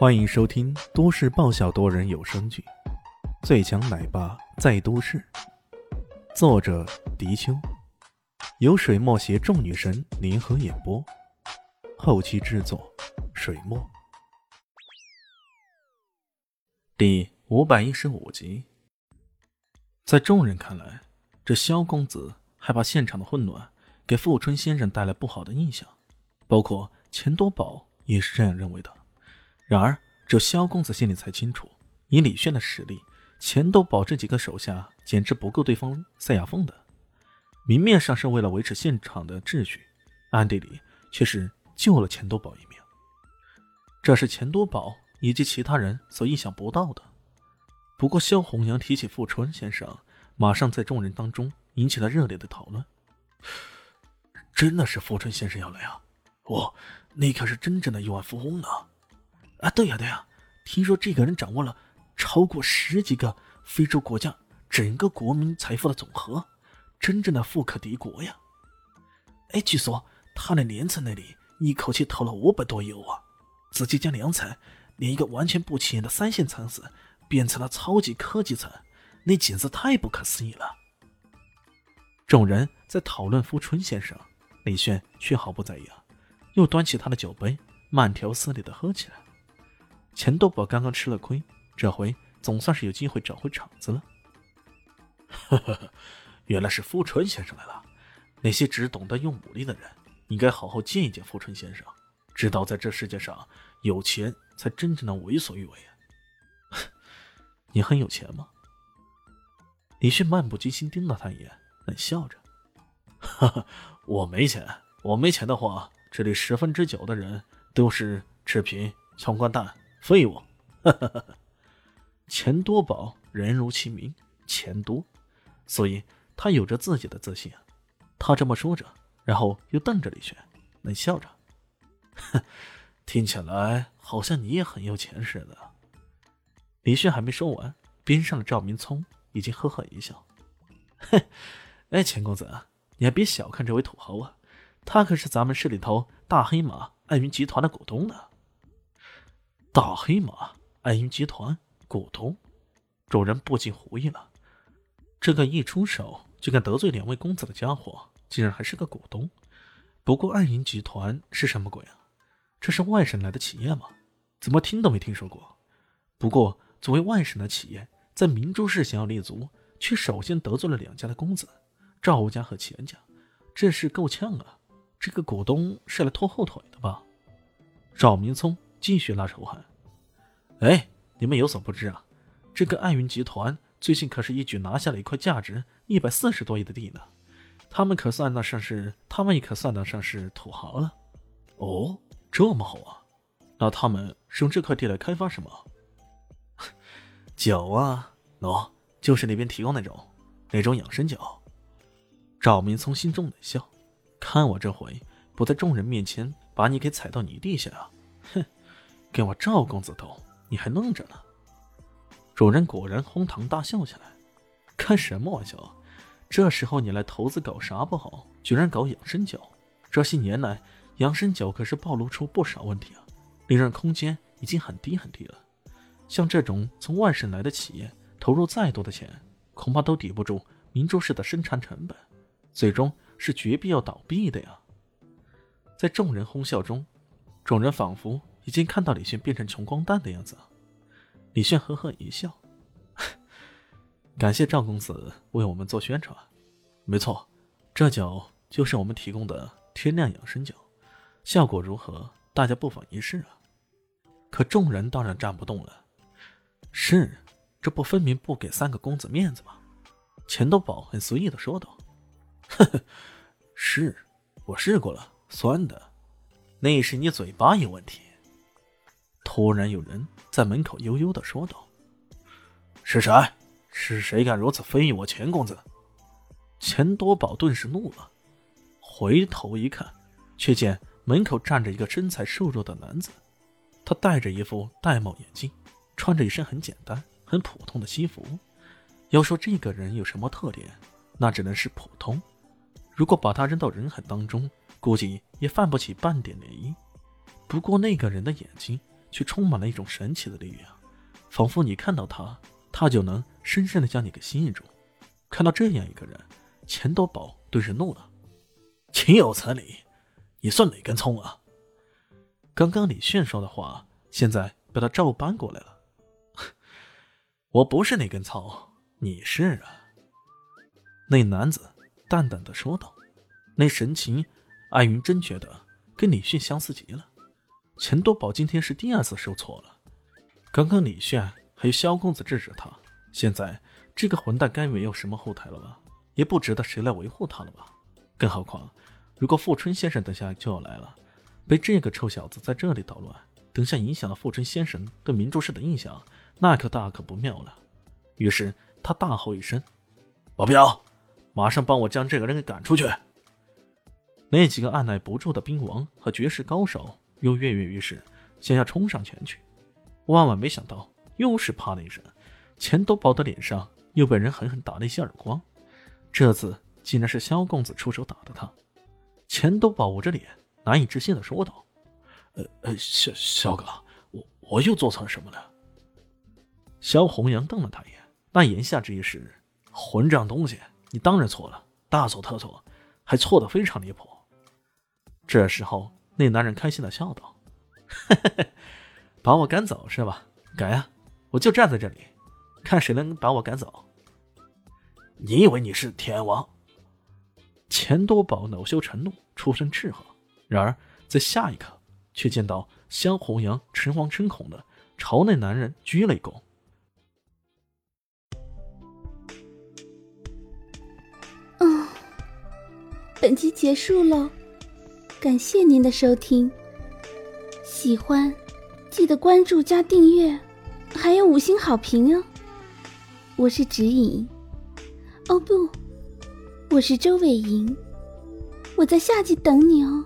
欢迎收听都市爆笑多人有声剧《最强奶爸在都市》，作者：迪秋，由水墨携众女神联合演播，后期制作：水墨。第五百一十五集，在众人看来，这萧公子害怕现场的混乱给富春先生带来不好的印象，包括钱多宝也是这样认为的。然而，这萧公子心里才清楚，以李炫的实力，钱多宝这几个手下简直不够对方塞牙缝的。明面上是为了维持现场的秩序，暗地里却是救了钱多宝一命。这是钱多宝以及其他人所意想不到的。不过，萧红阳提起富春先生，马上在众人当中引起了热烈的讨论。真的是富春先生要来啊！哇，那可是真正的亿万富翁呢！啊对呀对呀，听说这个人掌握了超过十几个非洲国家整个国民财富的总和，真正的富可敌国呀！哎，据说他的镰仓那里一口气投了五百多亿欧啊，直接将粮仓连一个完全不起眼的三线城市变成了超级科技城，那简直太不可思议了！众人在讨论富春先生，李炫却毫不在意啊，又端起他的酒杯，慢条斯理的喝起来。钱多宝刚刚吃了亏，这回总算是有机会找回场子了。呵呵呵，原来是富春先生来了。那些只懂得用武力的人，应该好好见一见富春先生，知道在这世界上，有钱才真正的为所欲为！你很有钱吗？李迅漫不经心盯了他一眼，冷笑着：“哈哈，我没钱。我没钱的话，这里十分之九的人都是赤贫、穷光蛋。”废物，钱多宝人如其名，钱多，所以他有着自己的自信。他这么说着，然后又瞪着李轩，冷笑着：“哼，听起来好像你也很有钱似的。”李轩还没说完，边上的赵明聪已经呵呵一笑：“哼，哎，钱公子，你还别小看这位土豪啊，他可是咱们市里头大黑马爱云集团的股东呢。”大黑马爱云集团股东，众人不禁狐疑了。这个一出手就敢得罪两位公子的家伙，竟然还是个股东。不过爱云集团是什么鬼啊？这是外省来的企业吗？怎么听都没听说过。不过作为外省的企业，在明珠市想要立足，却首先得罪了两家的公子，赵家和钱家，这是够呛啊！这个股东是来拖后腿的吧？赵明聪。继续拉仇恨。哎，你们有所不知啊，这个爱云集团最近可是一举拿下了一块价值一百四十多亿的地呢。他们可算得上是，他们也可算得上是土豪了。哦，这么好啊？那他们是用这块地来开发什么？酒啊，喏，就是那边提供那种，那种养生酒。赵明聪心中冷笑，看我这回不在众人面前把你给踩到泥地下啊！哼。跟我赵公子斗，你还愣着呢？众人果然哄堂大笑起来。开什么玩笑？这时候你来投资搞啥不好？居然搞养生酒？这些年来，养生酒可是暴露出不少问题啊，利润空间已经很低很低了。像这种从外省来的企业，投入再多的钱，恐怕都抵不住明珠市的生产成本，最终是绝必要倒闭的呀！在众人哄笑中，众人仿佛……已经看到李炫变成穷光蛋的样子，李炫呵呵一笑，感谢赵公子为我们做宣传。没错，这酒就是我们提供的天亮养生酒，效果如何？大家不妨一试啊！可众人当然站不动了。是，这不分明不给三个公子面子吗？钱多宝很随意的说道：“呵呵，是我试过了，酸的，那是你嘴巴有问题。”突然有人在门口悠悠的说道：“是谁？是谁敢如此非议我钱公子？”钱多宝顿时怒了，回头一看，却见门口站着一个身材瘦弱的男子，他戴着一副玳瑁眼镜，穿着一身很简单、很普通的西服。要说这个人有什么特点，那只能是普通。如果把他扔到人海当中，估计也泛不起半点涟漪。不过那个人的眼睛……却充满了一种神奇的力量，仿佛你看到他，他就能深深的将你给吸引住。看到这样一个人，钱多宝顿时怒了：“岂有此理！你算哪根葱啊？”刚刚李炫说的话，现在被他照搬过来了。我不是那根草，你是啊。那男子淡淡的说道，那神情，艾云真觉得跟李炫相似极了。钱多宝今天是第二次受挫了，刚刚李炫还有萧公子制止他，现在这个混蛋该没有什么后台了吧？也不值得谁来维护他了吧？更何况，如果富春先生等下就要来了，被这个臭小子在这里捣乱，等下影响了富春先生对明珠市的印象，那可大可不妙了。于是他大吼一声：“保镖！”马上帮我将这个人给赶出去！那几个按耐不住的兵王和绝世高手又跃跃欲试，想要冲上前去。万万没想到，又是啪的一声，钱多宝的脸上又被人狠狠打了一下耳光。这次竟然是萧公子出手打的他。钱多宝捂着脸，难以置信的说道：“呃呃，萧萧哥，我我又做错了什么了？”萧红阳瞪了他一眼，那言下之意是：混账东西！你当然错了，大错特错，还错得非常离谱。这时候，那男人开心的笑道：“把我赶走是吧？赶呀！我就站在这里，看谁能把我赶走。你以为你是天王？”钱多宝恼羞成怒，出声斥喝。然而，在下一刻，却见到萧红阳诚惶诚恐的朝那男人鞠了一躬。本集结束喽，感谢您的收听。喜欢记得关注加订阅，还有五星好评哦。我是指引，哦不，我是周伟莹，我在下集等你哦。